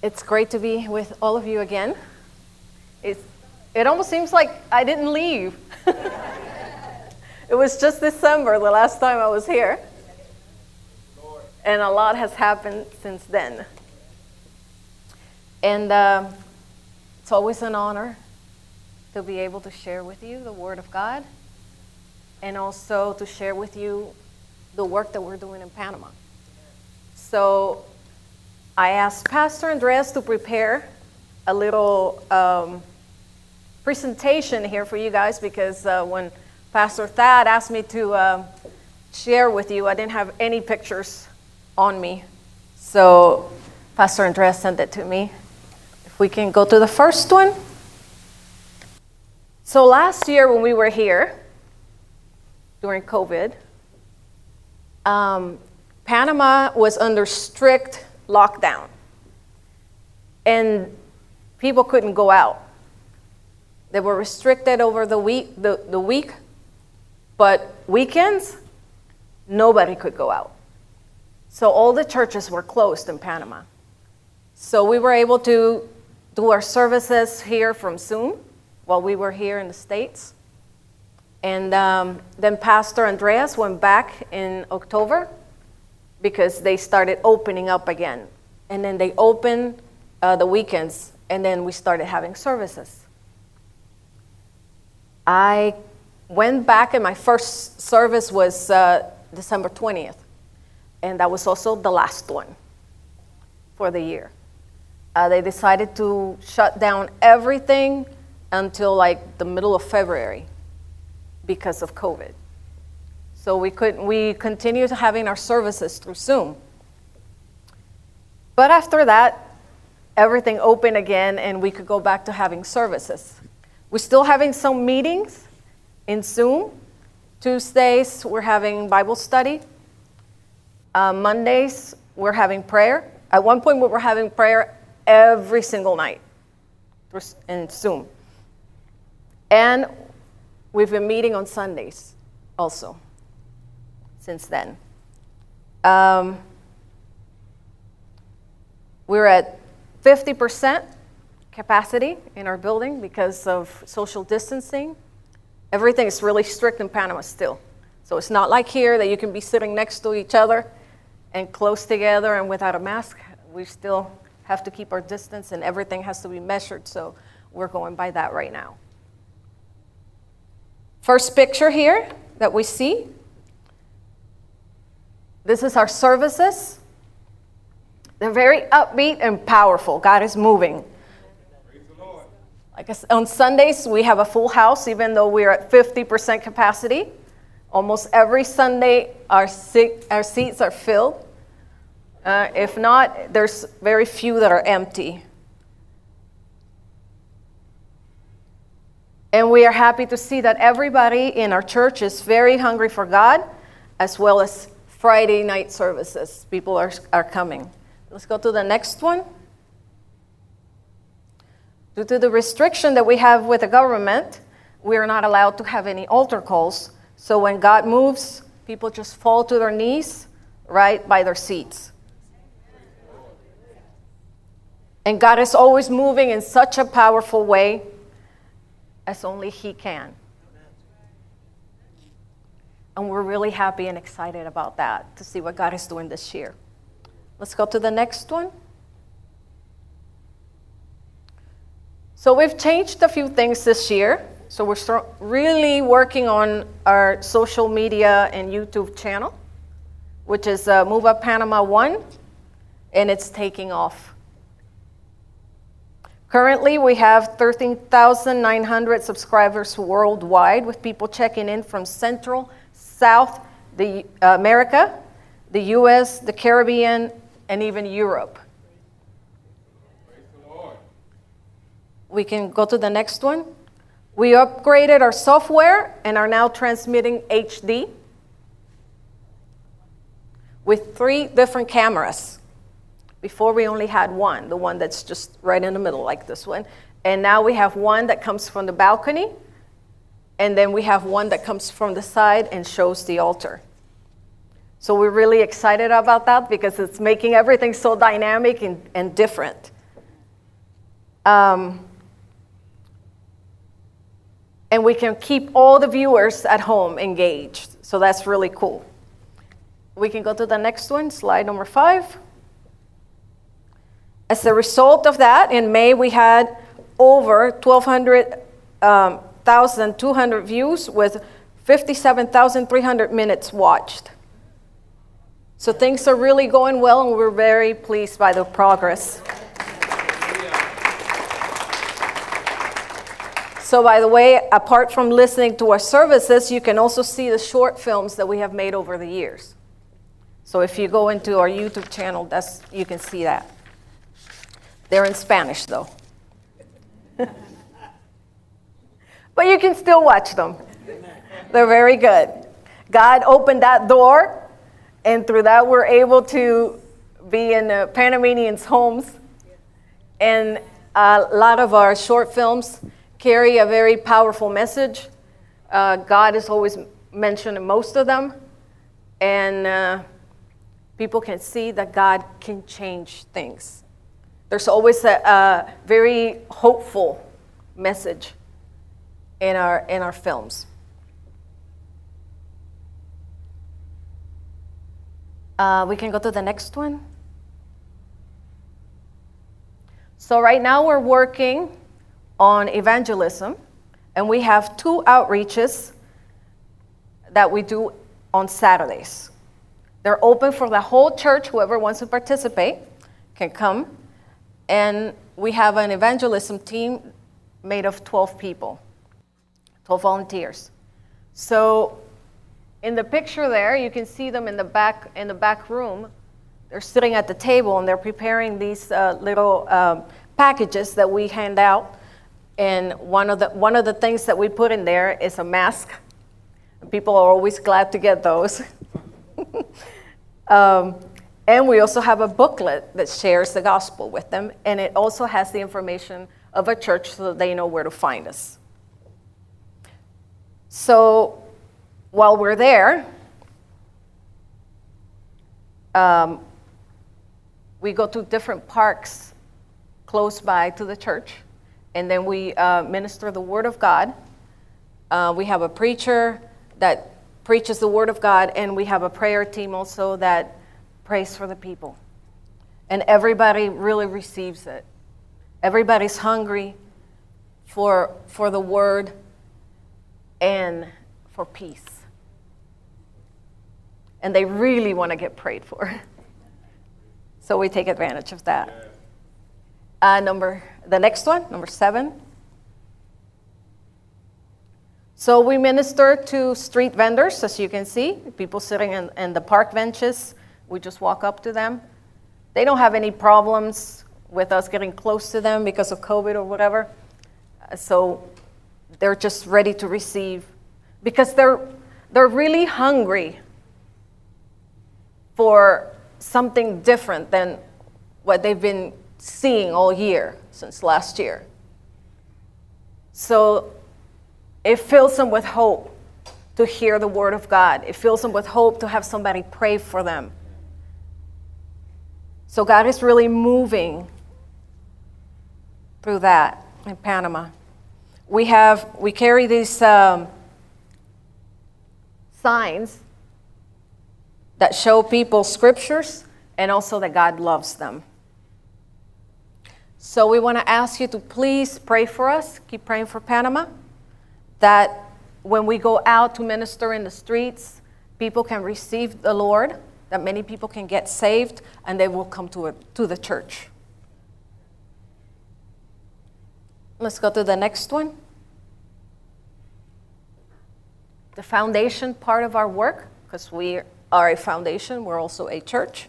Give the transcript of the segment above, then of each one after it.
It's great to be with all of you again. It's, it almost seems like I didn't leave. it was just December the last time I was here. And a lot has happened since then. And uh, it's always an honor to be able to share with you the Word of God and also to share with you the work that we're doing in Panama. So I asked Pastor Andreas to prepare a little um, presentation here for you guys because uh, when Pastor Thad asked me to uh, share with you, I didn't have any pictures on me. So Pastor Andreas sent it to me. If we can go to the first one. So last year when we were here during COVID, um, Panama was under strict lockdown. And people couldn't go out. They were restricted over the week, the, the week, but weekends, nobody could go out. So all the churches were closed in Panama. So we were able to do our services here from Zoom while we were here in the States. And um, then Pastor Andreas went back in October because they started opening up again. And then they opened uh, the weekends, and then we started having services. I went back, and my first service was uh, December 20th, and that was also the last one for the year. Uh, they decided to shut down everything until like the middle of February because of COVID. So we could we continued having our services through Zoom. But after that, everything opened again and we could go back to having services. We're still having some meetings in Zoom. Tuesdays, we're having Bible study. Uh, Mondays, we're having prayer. At one point, we were having prayer every single night in Zoom. And we've been meeting on Sundays also since then. Um, we're at 50% capacity in our building because of social distancing. Everything is really strict in Panama still. So it's not like here that you can be sitting next to each other and close together and without a mask. We still have to keep our distance and everything has to be measured. So we're going by that right now. First picture here that we see this is our services. They're very upbeat and powerful. God is moving. Like on Sundays, we have a full house, even though we're at 50% capacity. Almost every Sunday, our, seat, our seats are filled. Uh, if not, there's very few that are empty. And we are happy to see that everybody in our church is very hungry for God, as well as Friday night services. People are, are coming. Let's go to the next one. Due to the restriction that we have with the government, we are not allowed to have any altar calls. So when God moves, people just fall to their knees right by their seats. And God is always moving in such a powerful way as only He can. And we're really happy and excited about that to see what God is doing this year. Let's go to the next one. So we've changed a few things this year. So we're really working on our social media and YouTube channel, which is uh, Move Up Panama 1, and it's taking off. Currently, we have 13,900 subscribers worldwide, with people checking in from Central South the, uh, America, the US, the Caribbean, and even Europe. We can go to the next one. We upgraded our software and are now transmitting HD with three different cameras. Before we only had one, the one that's just right in the middle, like this one. And now we have one that comes from the balcony and then we have one that comes from the side and shows the altar. So we're really excited about that because it's making everything so dynamic and, and different. Um, and we can keep all the viewers at home engaged. So that's really cool. We can go to the next one, slide number five. As a result of that, in May we had over 1,200 um, views with 57,300 minutes watched. So things are really going well, and we're very pleased by the progress. So, by the way, apart from listening to our services, you can also see the short films that we have made over the years. So, if you go into our YouTube channel, that's, you can see that. They're in Spanish, though. but you can still watch them. They're very good. God opened that door, and through that, we're able to be in the Panamanians' homes. And a lot of our short films carry a very powerful message. Uh, God is always mentioned in most of them, and uh, people can see that God can change things. There's always a, a very hopeful message in our, in our films. Uh, we can go to the next one. So, right now we're working on evangelism, and we have two outreaches that we do on Saturdays. They're open for the whole church, whoever wants to participate can come. And we have an evangelism team made of 12 people, 12 volunteers. So in the picture there, you can see them in the back in the back room. They're sitting at the table and they're preparing these uh, little um, packages that we hand out and one of the, one of the things that we put in there is a mask. People are always glad to get those. um, and we also have a booklet that shares the gospel with them, and it also has the information of a church so that they know where to find us. So while we're there, um, we go to different parks close by to the church and then we uh, minister the Word of God. Uh, we have a preacher that preaches the Word of God, and we have a prayer team also that prays for the people. And everybody really receives it. Everybody's hungry for, for the Word and for peace. And they really want to get prayed for. So we take advantage of that. Uh, number the next one, number seven. So we minister to street vendors, as you can see, people sitting in, in the park benches. We just walk up to them. They don't have any problems with us getting close to them because of COVID or whatever. So they're just ready to receive because they're, they're really hungry for something different than what they've been seeing all year since last year. So it fills them with hope to hear the word of God. It fills them with hope to have somebody pray for them. So God is really moving through that in Panama. We have we carry these um, signs that show people scriptures and also that God loves them. So we want to ask you to please pray for us. Keep praying for Panama. That when we go out to minister in the streets, people can receive the Lord, that many people can get saved, and they will come to, a, to the church. Let's go to the next one. The foundation part of our work, because we are a foundation, we're also a church,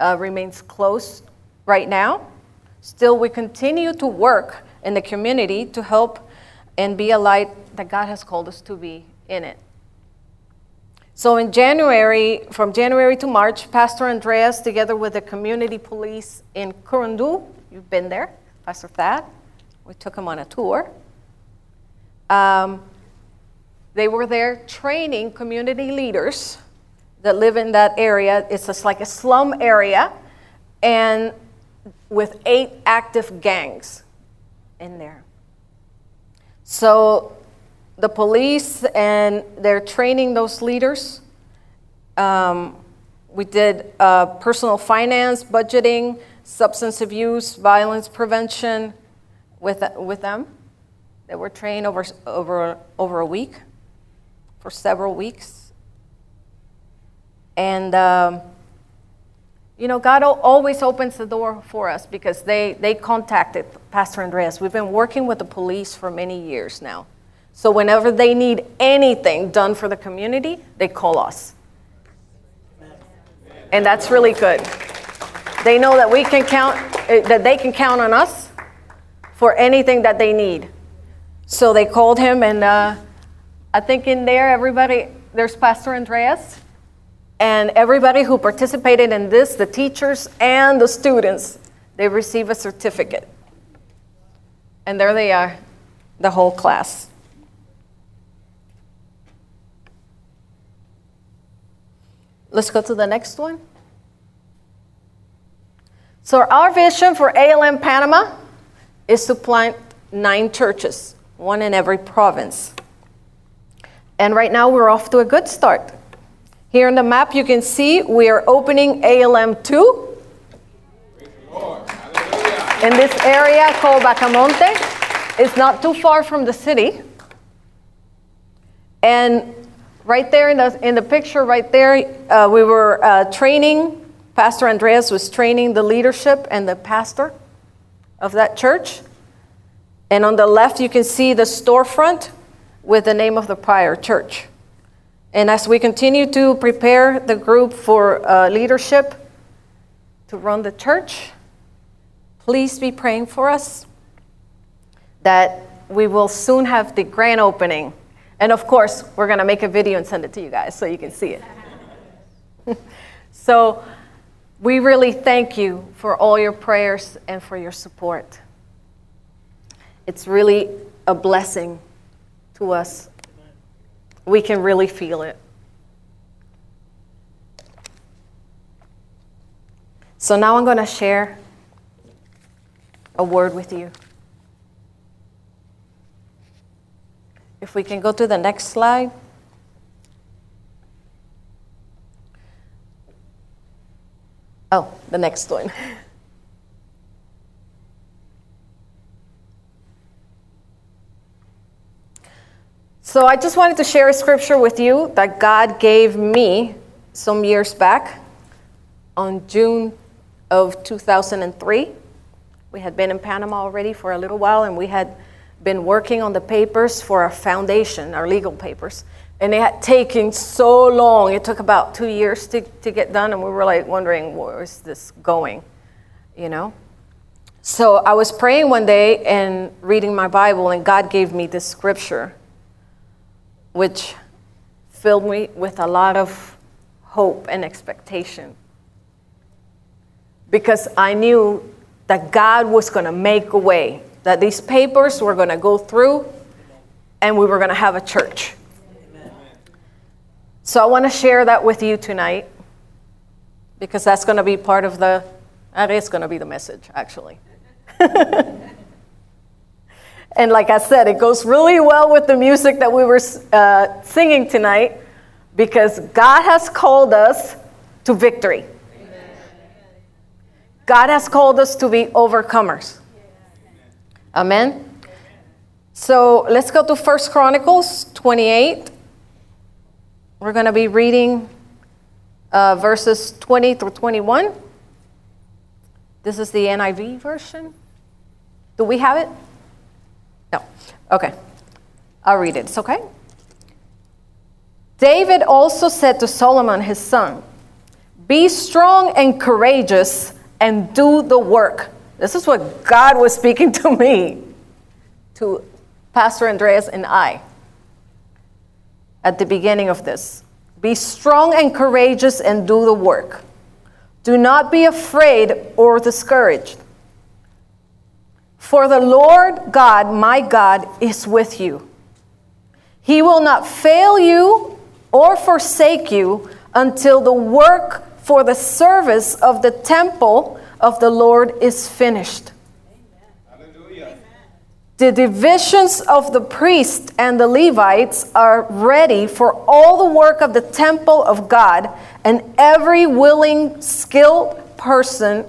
uh, remains closed right now. Still, we continue to work in the community to help and be a light that God has called us to be in it. So in January, from January to March, Pastor Andreas, together with the community police in Curundú, you've been there, Pastor Thad, we took them on a tour. Um, they were there training community leaders that live in that area. It's just like a slum area, and with eight active gangs in there. So the police and they're training those leaders. Um, we did uh, personal finance, budgeting, substance abuse, violence prevention with, with them. They were trained over, over, over a week, for several weeks. And, um, you know, God always opens the door for us because they, they contacted Pastor Andreas. We've been working with the police for many years now. So whenever they need anything done for the community, they call us. And that's really good. They know that we can count, eh, that they can count on us for anything that they need. So they called him, and uh, I think in there, everybody, there's Pastor Andreas, and everybody who participated in this, the teachers and the students, they receive a certificate. And there they are, the whole class. Let's go to the next one. So, our vision for ALM Panama is to plant nine churches, one in every province. And right now, we're off to a good start. Here on the map, you can see we are opening ALM 2 in this area called Vacamonte. It's not too far from the city. And right there in the, in the picture, right there, uh, we were uh, training. Pastor Andreas was training the leadership and the pastor of that church. And on the left, you can see the storefront with the name of the prior church. And as we continue to prepare the group for uh, leadership to run the church, please be praying for us that we will soon have the grand opening and of course, we're going to make a video and send it to you guys so you can see it. so, we really thank you for all your prayers and for your support. It's really a blessing to us. We can really feel it. So now I'm going to share a word with you. If we can go to the next slide. Oh, the next one. So I just wanted to share a scripture with you that God gave me some years back on June of 2003. We had been in Panama already for a little while and we had been working on the papers for our foundation, our legal papers, and it had taken so long. It took about two years to, to get done, and we were like wondering, where is this going? You know? So I was praying one day and reading my Bible, and God gave me this scripture, which filled me with a lot of hope and expectation. Because I knew that God was going to make a way that these papers were going to go through and we were going to have a church. So I want to share that with you tonight because that's going to be part of the, that is going to be the message, actually. and like I said, it goes really well with the music that we were uh, singing tonight because God has called us to victory. God has called us to be overcomers. Amen. So let's go to First Chronicles 28. We're going to be reading uh, verses 20 through 21. This is the NIV version. Do we have it? No. Okay. I'll read it. It's okay. David also said to Solomon, his son, Be strong and courageous and do the work this is what God was speaking to me, to Pastor Andreas and I at the beginning of this. Be strong and courageous and do the work. Do not be afraid or discouraged. For the Lord God, my God, is with you. He will not fail you or forsake you until the work for the service of the temple of the Lord is finished. The divisions of the priests and the Levites are ready for all the work of the temple of God, and every willing, skilled person,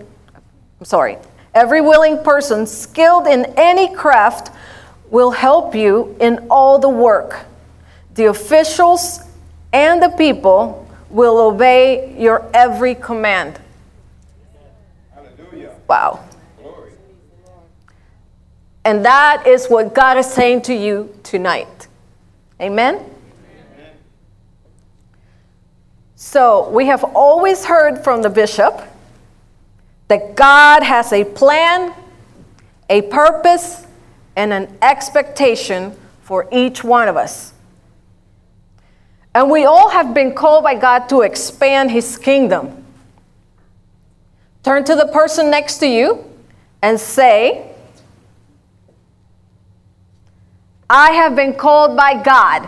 I'm sorry, every willing person skilled in any craft will help you in all the work. The officials and the people will obey your every command. Hallelujah. Wow. And that is what God is saying to you tonight. Amen? Amen? So, we have always heard from the bishop that God has a plan, a purpose, and an expectation for each one of us. And we all have been called by God to expand His kingdom. Turn to the person next to you and say, I have been called by God.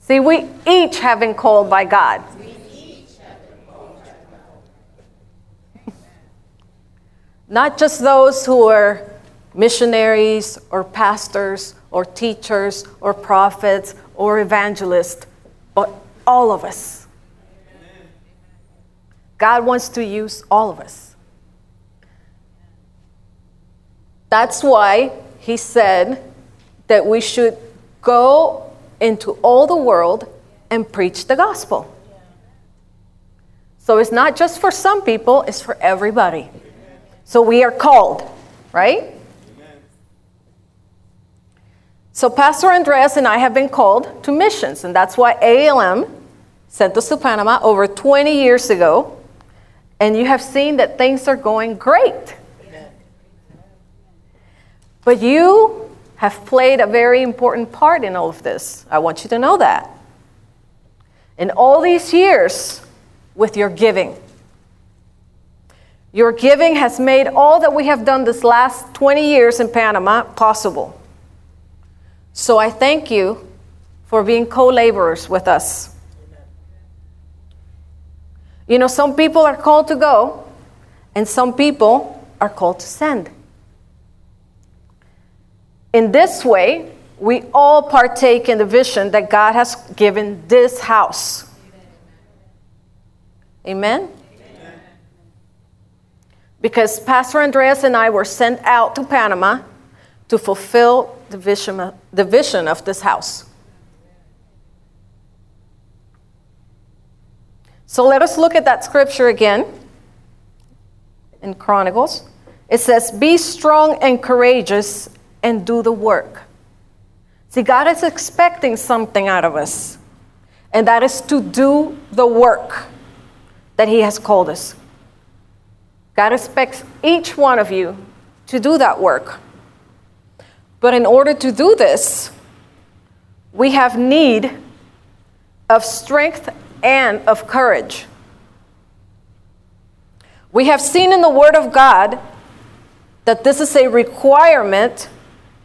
See, we each have been called by God. Not just those who are missionaries or pastors or teachers or prophets or evangelists, but all of us. God wants to use all of us. That's why he said that we should go into all the world and preach the gospel. So it's not just for some people, it's for everybody. So we are called, right? So Pastor Andreas and I have been called to missions, and that's why ALM sent us to Panama over 20 years ago. And you have seen that things are going great. But you have played a very important part in all of this. I want you to know that. In all these years, with your giving, your giving has made all that we have done this last 20 years in Panama possible. So I thank you for being co laborers with us. You know, some people are called to go, and some people are called to send. In this way, we all partake in the vision that God has given this house. Amen? Amen? Because Pastor Andreas and I were sent out to Panama to fulfill the vision, the vision of this house. So let us look at that scripture again in Chronicles. It says, Be strong and courageous and do the work. See, God is expecting something out of us, and that is to do the work that He has called us. God expects each one of you to do that work. But in order to do this, we have need of strength and of courage. We have seen in the Word of God that this is a requirement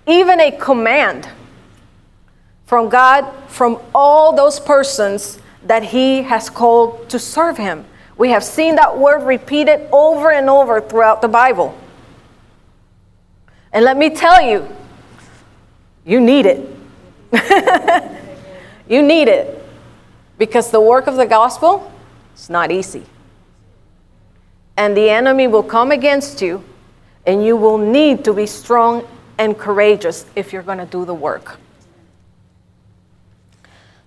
even a command from God from all those persons that He has called to serve Him. We have seen that word repeated over and over throughout the Bible. And let me tell you, you need it. you need it because the work of the gospel is not easy. And the enemy will come against you, and you will need to be strong and courageous if you're going to do the work.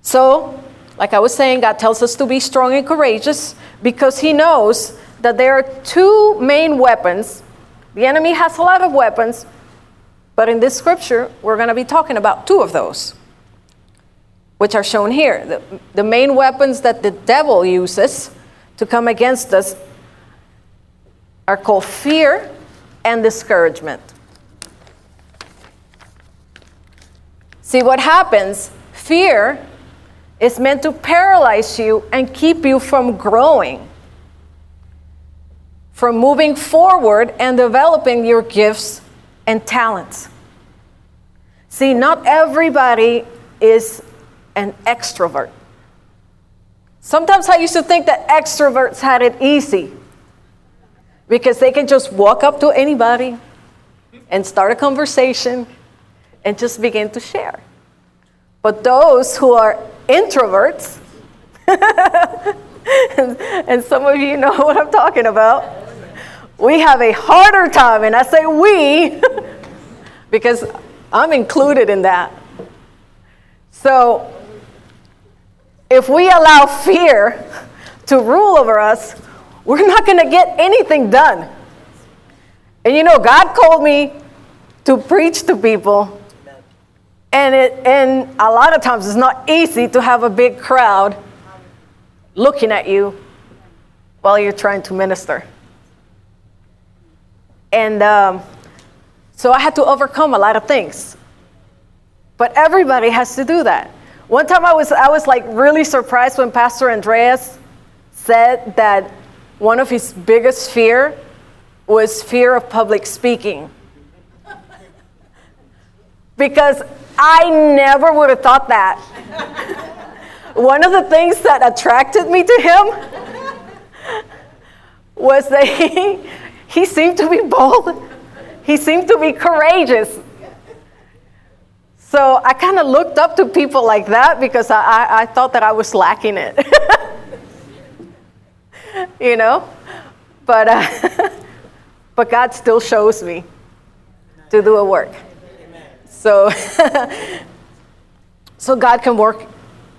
So, like I was saying, God tells us to be strong and courageous because He knows that there are two main weapons. The enemy has a lot of weapons, but in this scripture, we're going to be talking about two of those, which are shown here. The, the main weapons that the devil uses to come against us are called fear and discouragement. See what happens? Fear is meant to paralyze you and keep you from growing, from moving forward and developing your gifts and talents. See, not everybody is an extrovert. Sometimes I used to think that extroverts had it easy because they can just walk up to anybody and start a conversation and just begin to share. But those who are introverts, and some of you know what I'm talking about, we have a harder time. And I say we because I'm included in that. So if we allow fear to rule over us, we're not going to get anything done. And you know, God called me to preach to people. And, it, and a lot of times it's not easy to have a big crowd looking at you while you're trying to minister. And um, so I had to overcome a lot of things. But everybody has to do that. One time I was, I was like really surprised when Pastor Andreas said that one of his biggest fear was fear of public speaking. because I never would have thought that. one of the things that attracted me to him was that he, he seemed to be bold. He seemed to be courageous. So I kind of looked up to people like that because I, I, I thought that I was lacking it. you know? But, uh, but God still shows me to do a work. So, so God can work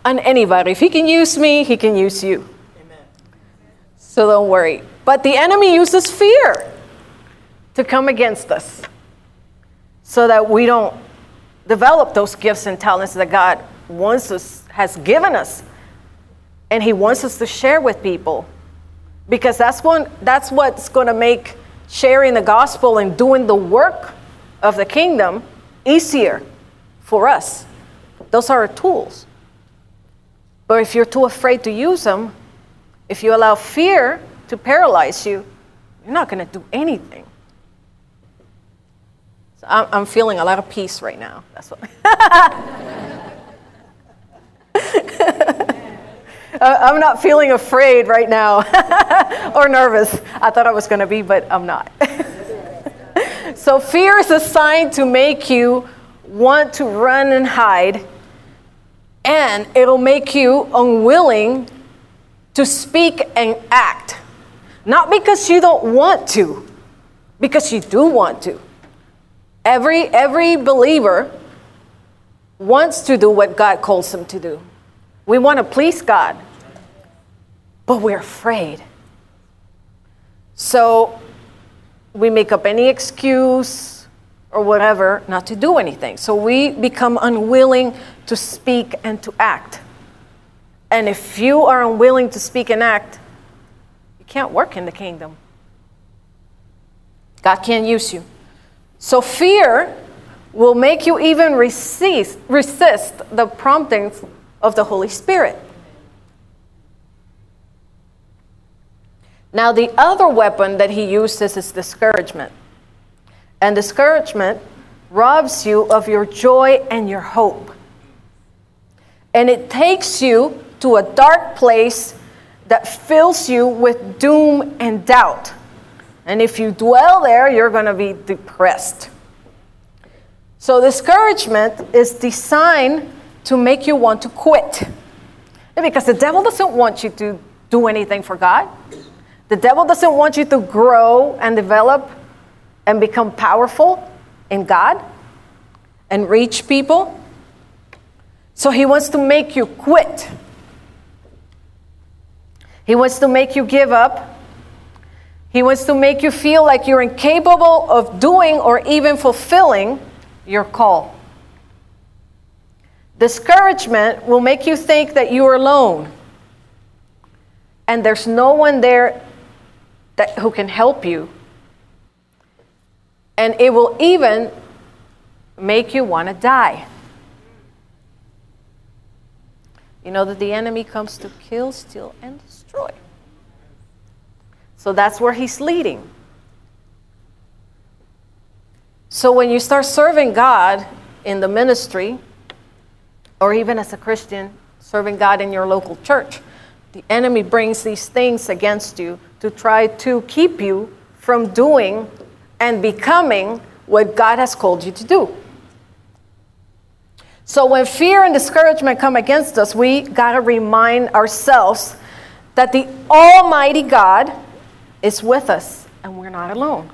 on anybody. If He can use me, He can use you. Amen. So don't worry. But the enemy uses fear to come against us so that we don't develop those gifts and talents that God wants us, has given us. And He wants us to share with people. Because that's, one, that's what's going to make sharing the gospel and doing the work of the kingdom easier for us. Those are tools. But if you're too afraid to use them, if you allow fear to paralyze you, you're not going to do anything. So I'm, I'm feeling a lot of peace right now. That's what. I'm not feeling afraid right now or nervous. I thought I was going to be, but I'm not. so, fear is a sign to make you want to run and hide, and it'll make you unwilling to speak and act. Not because you don't want to, because you do want to. Every, every believer wants to do what God calls them to do. We want to please God, but we're afraid. So we make up any excuse or whatever not to do anything. So we become unwilling to speak and to act. And if you are unwilling to speak and act, you can't work in the kingdom. God can't use you. So fear will make you even resist, resist the promptings of the Holy Spirit. Now, the other weapon that he uses is discouragement. And discouragement robs you of your joy and your hope. And it takes you to a dark place that fills you with doom and doubt. And if you dwell there, you're going to be depressed. So, discouragement is designed to make you want to quit. Because the devil doesn't want you to do anything for God. The devil doesn't want you to grow and develop and become powerful in God and reach people. So he wants to make you quit. He wants to make you give up. He wants to make you feel like you're incapable of doing or even fulfilling your call. Discouragement will make you think that you're alone and there's no one there that, who can help you. And it will even make you want to die. You know that the enemy comes to kill, steal, and destroy. So that's where he's leading. So when you start serving God in the ministry, or even as a Christian, serving God in your local church, the enemy brings these things against you to try to keep you from doing and becoming what God has called you to do. So when fear and discouragement come against us, we got to remind ourselves that the Almighty God is with us and we're not alone.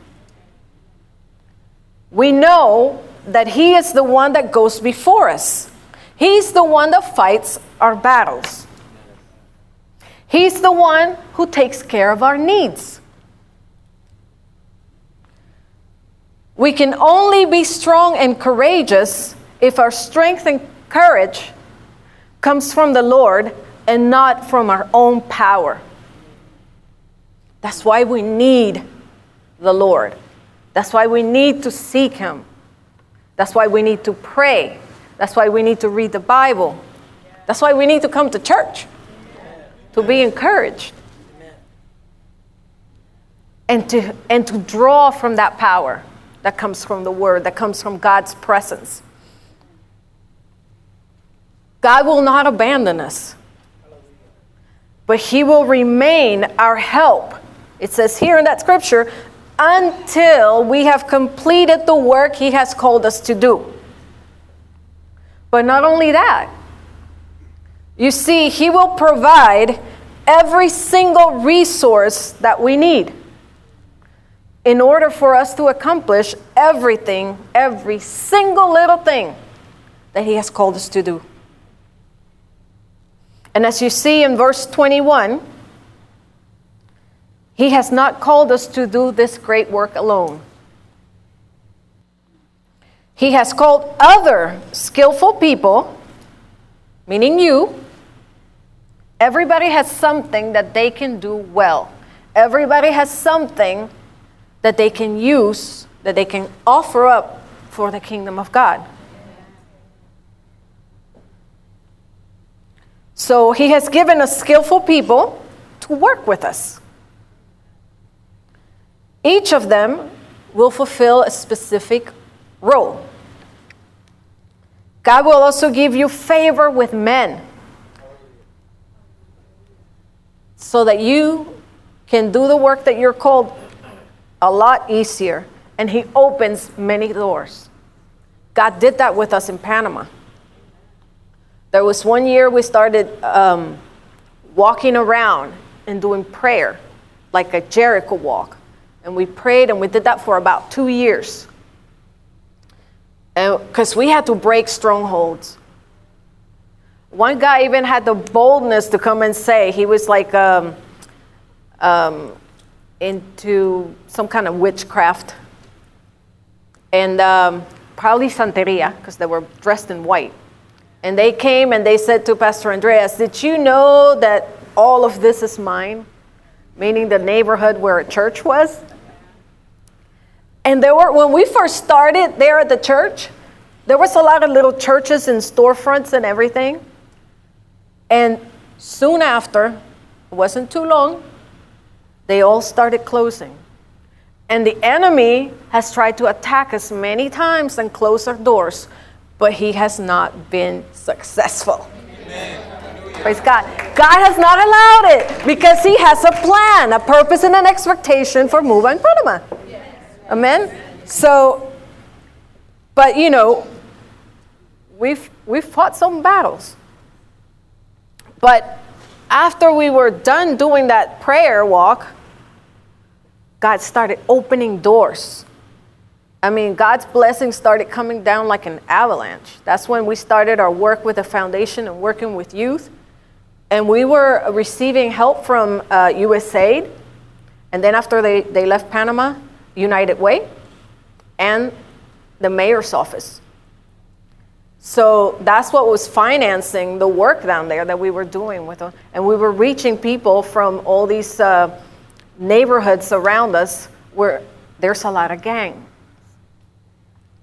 We know that He is the one that goes before us, He's the one that fights our battles. He's the one who takes care of our needs. We can only be strong and courageous if our strength and courage comes from the Lord and not from our own power. That's why we need the Lord. That's why we need to seek Him. That's why we need to pray. That's why we need to read the Bible. That's why we need to come to church to be encouraged and to, and to draw from that power that comes from the Word, that comes from God's presence. God will not abandon us, but He will remain our help. It says here in that scripture, until we have completed the work He has called us to do. But not only that, you see, He will provide every single resource that we need in order for us to accomplish everything, every single little thing that He has called us to do. And as you see in verse 21, He has not called us to do this great work alone. He has called other skillful people, meaning you. Everybody has something that they can do well. Everybody has something that they can use, that they can offer up for the kingdom of God. So he has given us skillful people to work with us. Each of them will fulfill a specific role. God will also give you favor with men so that you can do the work that you're called a lot easier. And He opens many doors. God did that with us in Panama. There was one year we started um, walking around and doing prayer, like a Jericho walk. And we prayed and we did that for about two years. Because we had to break strongholds. One guy even had the boldness to come and say, he was like um, um, into some kind of witchcraft. And um, probably Santeria, because they were dressed in white. And they came and they said to Pastor Andreas, Did you know that all of this is mine? Meaning the neighborhood where a church was. And there were, when we first started there at the church, there was a lot of little churches and storefronts and everything. And soon after, it wasn't too long, they all started closing. And the enemy has tried to attack us many times and close our doors but he has not been successful. Amen. Praise God. God has not allowed it because he has a plan, a purpose, and an expectation for Muba and Panama. Amen. So, but you know, we've we've fought some battles. But after we were done doing that prayer walk, God started opening doors I mean, God's blessings started coming down like an avalanche. That's when we started our work with the foundation and working with youth. And we were receiving help from uh, USAID. And then after they, they left Panama, United Way and the mayor's office. So that's what was financing the work down there that we were doing with them. And we were reaching people from all these uh, neighborhoods around us where there's a lot of gang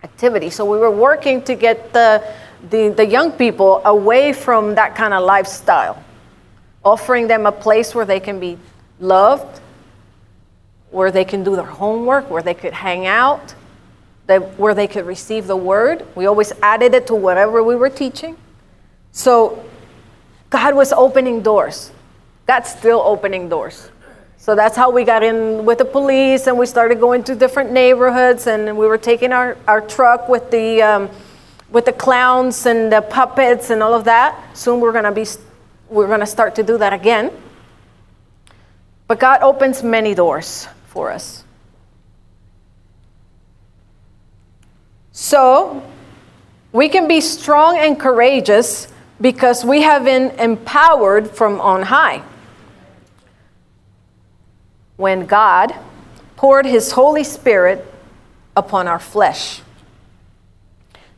activity. So we were working to get the, the, the young people away from that kind of lifestyle, offering them a place where they can be loved, where they can do their homework, where they could hang out, that, where they could receive the word. We always added it to whatever we were teaching. So God was opening doors. God's still opening doors. So that's how we got in with the police, and we started going to different neighborhoods, and we were taking our, our truck with the, um, with the clowns and the puppets and all of that. Soon we're gonna be, we're gonna start to do that again. But God opens many doors for us. So we can be strong and courageous because we have been empowered from on high. When God poured his Holy Spirit upon our flesh.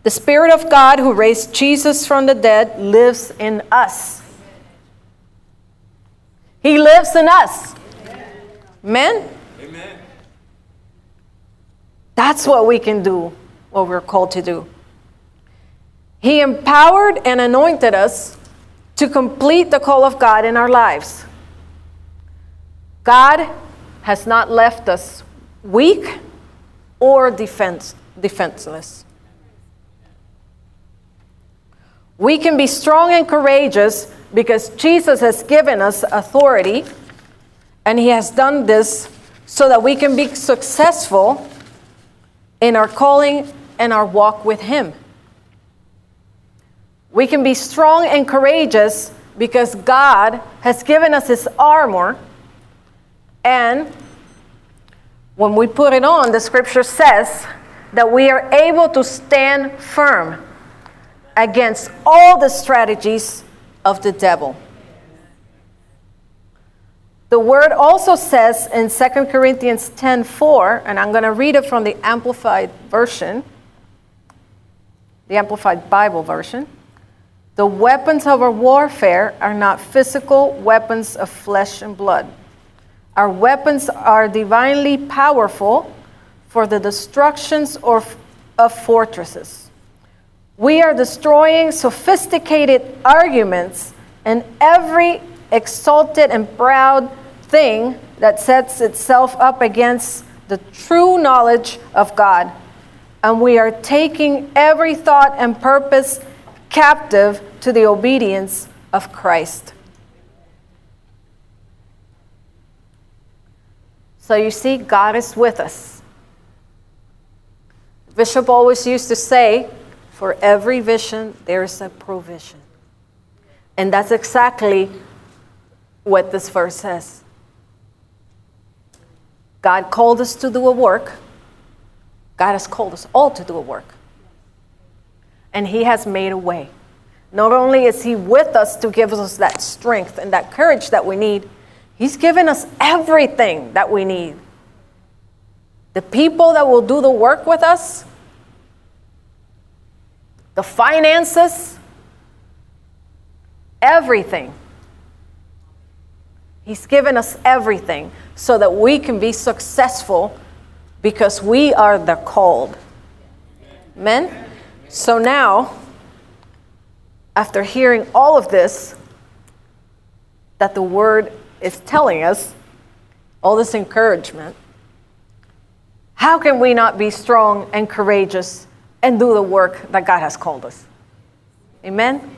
The Spirit of God who raised Jesus from the dead lives in us. He lives in us. Amen? Amen. That's what we can do, what we're called to do. He empowered and anointed us to complete the call of God in our lives. God has not left us weak or defense, defenseless. We can be strong and courageous because Jesus has given us authority, and He has done this so that we can be successful in our calling and our walk with Him. We can be strong and courageous because God has given us His armor. And when we put it on, the scripture says that we are able to stand firm against all the strategies of the devil. The word also says in 2 Corinthians 10:4, and I'm going to read it from the amplified version, the amplified Bible version. The weapons of our warfare are not physical weapons of flesh and blood. Our weapons are divinely powerful for the destructions of, of fortresses. We are destroying sophisticated arguments and every exalted and proud thing that sets itself up against the true knowledge of God. And we are taking every thought and purpose captive to the obedience of Christ. So you see, God is with us. Bishop always used to say, for every vision, there is a provision. And that's exactly what this verse says. God called us to do a work. God has called us all to do a work. And He has made a way. Not only is He with us to give us that strength and that courage that we need, He's given us everything that we need. The people that will do the work with us, the finances, everything. He's given us everything so that we can be successful because we are the called. Amen? So now, after hearing all of this, that the word is telling us, all this encouragement, how can we not be strong and courageous and do the work that God has called us? Amen?